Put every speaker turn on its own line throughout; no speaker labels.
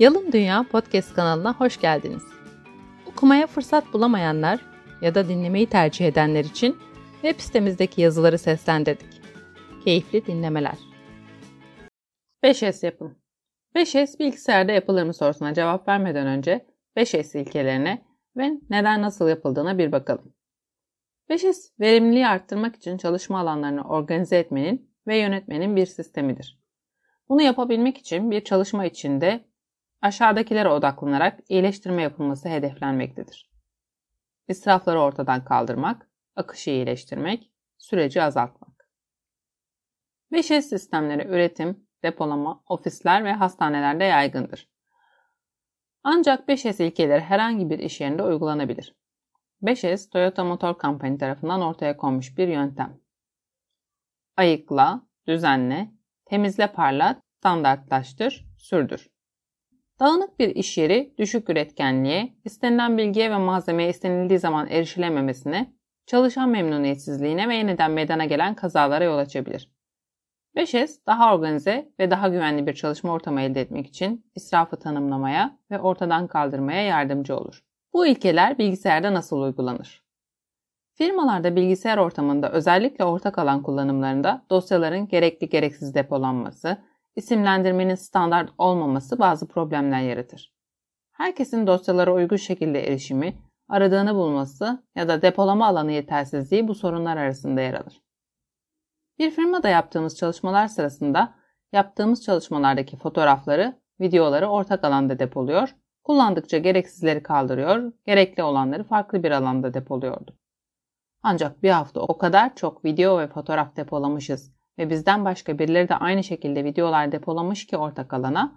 Yalın Dünya Podcast kanalına hoş geldiniz. Okumaya fırsat bulamayanlar ya da dinlemeyi tercih edenler için web sitemizdeki yazıları seslendirdik. Keyifli dinlemeler. 5S yapım 5S bilgisayarda yapılır mı sorusuna cevap vermeden önce 5S ilkelerine ve neden nasıl yapıldığına bir bakalım. 5S verimliliği arttırmak için çalışma alanlarını organize etmenin ve yönetmenin bir sistemidir. Bunu yapabilmek için bir çalışma içinde aşağıdakilere odaklanarak iyileştirme yapılması hedeflenmektedir. İsrafları ortadan kaldırmak, akışı iyileştirmek, süreci azaltmak. 5S sistemleri üretim, depolama, ofisler ve hastanelerde yaygındır. Ancak 5S ilkeleri herhangi bir iş yerinde uygulanabilir. 5S, Toyota Motor Company tarafından ortaya konmuş bir yöntem. Ayıkla, düzenle, temizle parlat, standartlaştır, sürdür. Dağınık bir iş yeri düşük üretkenliğe, istenilen bilgiye ve malzemeye istenildiği zaman erişilememesine, çalışan memnuniyetsizliğine ve yeniden meydana gelen kazalara yol açabilir. 5S daha organize ve daha güvenli bir çalışma ortamı elde etmek için israfı tanımlamaya ve ortadan kaldırmaya yardımcı olur. Bu ilkeler bilgisayarda nasıl uygulanır? Firmalarda bilgisayar ortamında özellikle ortak alan kullanımlarında dosyaların gerekli gereksiz depolanması, isimlendirmenin standart olmaması bazı problemler yaratır. Herkesin dosyalara uygun şekilde erişimi, aradığını bulması ya da depolama alanı yetersizliği bu sorunlar arasında yer alır. Bir firmada yaptığımız çalışmalar sırasında yaptığımız çalışmalardaki fotoğrafları, videoları ortak alanda depoluyor, kullandıkça gereksizleri kaldırıyor, gerekli olanları farklı bir alanda depoluyordu. Ancak bir hafta o kadar çok video ve fotoğraf depolamışız ve bizden başka birileri de aynı şekilde videolar depolamış ki ortak alana,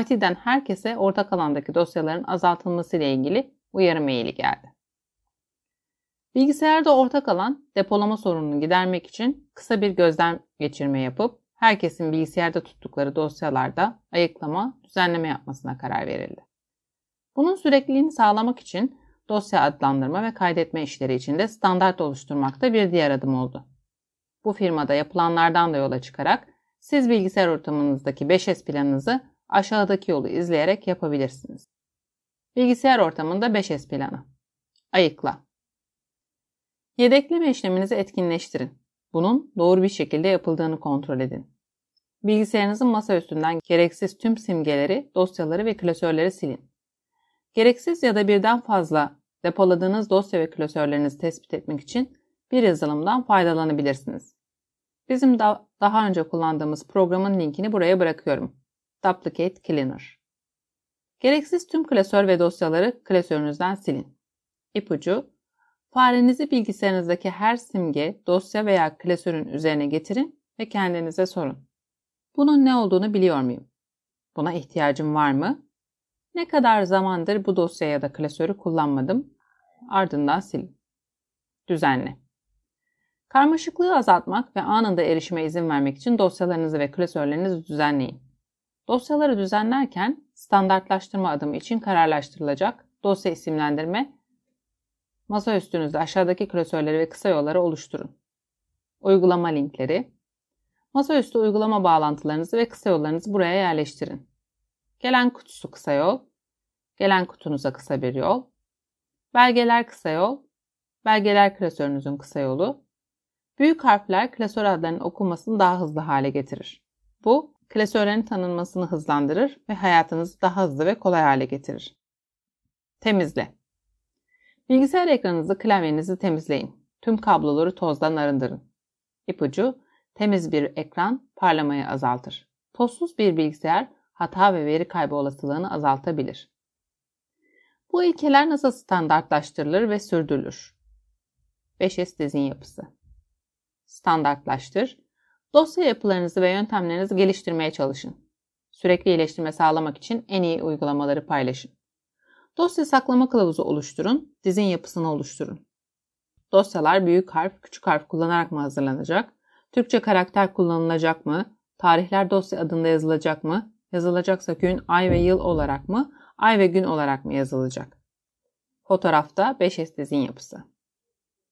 IT'den herkese ortak alandaki dosyaların azaltılması ile ilgili uyarı maili geldi. Bilgisayarda ortak alan depolama sorununu gidermek için kısa bir gözlem geçirme yapıp herkesin bilgisayarda tuttukları dosyalarda ayıklama, düzenleme yapmasına karar verildi. Bunun sürekliliğini sağlamak için dosya adlandırma ve kaydetme işleri için de standart oluşturmak da bir diğer adım oldu. Bu firmada yapılanlardan da yola çıkarak siz bilgisayar ortamınızdaki 5S planınızı aşağıdaki yolu izleyerek yapabilirsiniz. Bilgisayar ortamında 5S planı. Ayıkla. Yedekleme işleminizi etkinleştirin. Bunun doğru bir şekilde yapıldığını kontrol edin. Bilgisayarınızın masa üstünden gereksiz tüm simgeleri, dosyaları ve klasörleri silin. Gereksiz ya da birden fazla depoladığınız dosya ve klasörlerinizi tespit etmek için bir yazılımdan faydalanabilirsiniz. Bizim da daha önce kullandığımız programın linkini buraya bırakıyorum. Duplicate Cleaner. Gereksiz tüm klasör ve dosyaları klasörünüzden silin. İpucu, farenizi bilgisayarınızdaki her simge, dosya veya klasörün üzerine getirin ve kendinize sorun. Bunun ne olduğunu biliyor muyum? Buna ihtiyacım var mı? Ne kadar zamandır bu dosya ya da klasörü kullanmadım? Ardından silin. Düzenle. Karmaşıklığı azaltmak ve anında erişime izin vermek için dosyalarınızı ve klasörlerinizi düzenleyin. Dosyaları düzenlerken standartlaştırma adımı için kararlaştırılacak dosya isimlendirme, masa üstünüzde aşağıdaki klasörleri ve kısa yolları oluşturun. Uygulama linkleri, masaüstü uygulama bağlantılarınızı ve kısa yollarınızı buraya yerleştirin. Gelen kutusu kısa yol, gelen kutunuza kısa bir yol, belgeler kısa yol, belgeler klasörünüzün kısa yolu, Büyük harfler klasör adlarının okunmasını daha hızlı hale getirir. Bu, klasörlerin tanınmasını hızlandırır ve hayatınızı daha hızlı ve kolay hale getirir. Temizle. Bilgisayar ekranınızı, klavyenizi temizleyin. Tüm kabloları tozdan arındırın. İpucu, temiz bir ekran parlamayı azaltır. Tozsuz bir bilgisayar hata ve veri kaybı olasılığını azaltabilir. Bu ilkeler nasıl standartlaştırılır ve sürdürülür? 5S dizin yapısı standartlaştır. Dosya yapılarınızı ve yöntemlerinizi geliştirmeye çalışın. Sürekli iyileştirme sağlamak için en iyi uygulamaları paylaşın. Dosya saklama kılavuzu oluşturun, dizin yapısını oluşturun. Dosyalar büyük harf, küçük harf kullanarak mı hazırlanacak? Türkçe karakter kullanılacak mı? Tarihler dosya adında yazılacak mı? Yazılacaksa gün, ay ve yıl olarak mı? Ay ve gün olarak mı yazılacak? Fotoğrafta 5S dizin yapısı.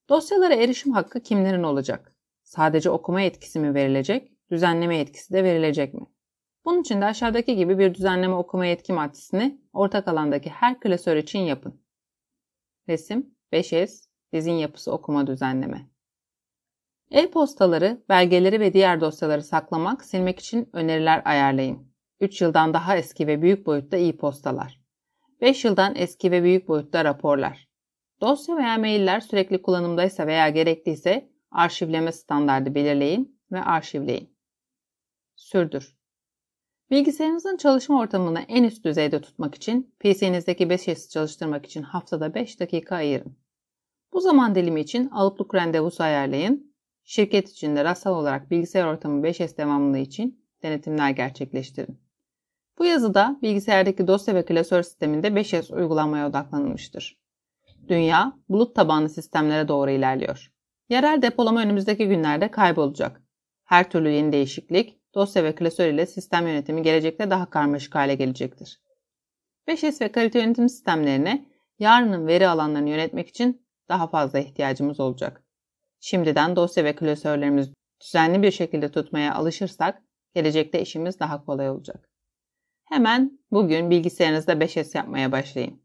Dosyalara erişim hakkı kimlerin olacak? Sadece okuma etkisi mi verilecek, düzenleme etkisi de verilecek mi? Bunun için de aşağıdaki gibi bir düzenleme okuma yetki maddesini ortak alandaki her klasör için yapın. Resim 5S Dizin yapısı okuma düzenleme. E-postaları, belgeleri ve diğer dosyaları saklamak, silmek için öneriler ayarlayın. 3 yıldan daha eski ve büyük boyutta e-postalar. 5 yıldan eski ve büyük boyutta raporlar. Dosya veya mailler sürekli kullanımdaysa veya gerekliyse arşivleme standardı belirleyin ve arşivleyin. Sürdür. Bilgisayarınızın çalışma ortamını en üst düzeyde tutmak için PC'nizdeki 5 çalıştırmak için haftada 5 dakika ayırın. Bu zaman dilimi için alıplık randevusu ayarlayın. Şirket içinde rastsal olarak bilgisayar ortamı 5S devamlılığı için denetimler gerçekleştirin. Bu yazıda bilgisayardaki dosya ve klasör sisteminde 5S uygulanmaya odaklanılmıştır. Dünya, bulut tabanlı sistemlere doğru ilerliyor. Yerel depolama önümüzdeki günlerde kaybolacak. Her türlü yeni değişiklik, dosya ve klasör ile sistem yönetimi gelecekte daha karmaşık hale gelecektir. 5S ve kalite yönetim sistemlerine yarının veri alanlarını yönetmek için daha fazla ihtiyacımız olacak. Şimdiden dosya ve klasörlerimizi düzenli bir şekilde tutmaya alışırsak gelecekte işimiz daha kolay olacak. Hemen bugün bilgisayarınızda 5S yapmaya başlayın.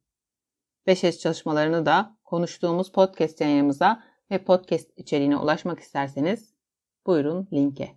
5S çalışmalarını da konuştuğumuz podcast yayınımıza ve podcast içeriğine ulaşmak isterseniz buyurun linke.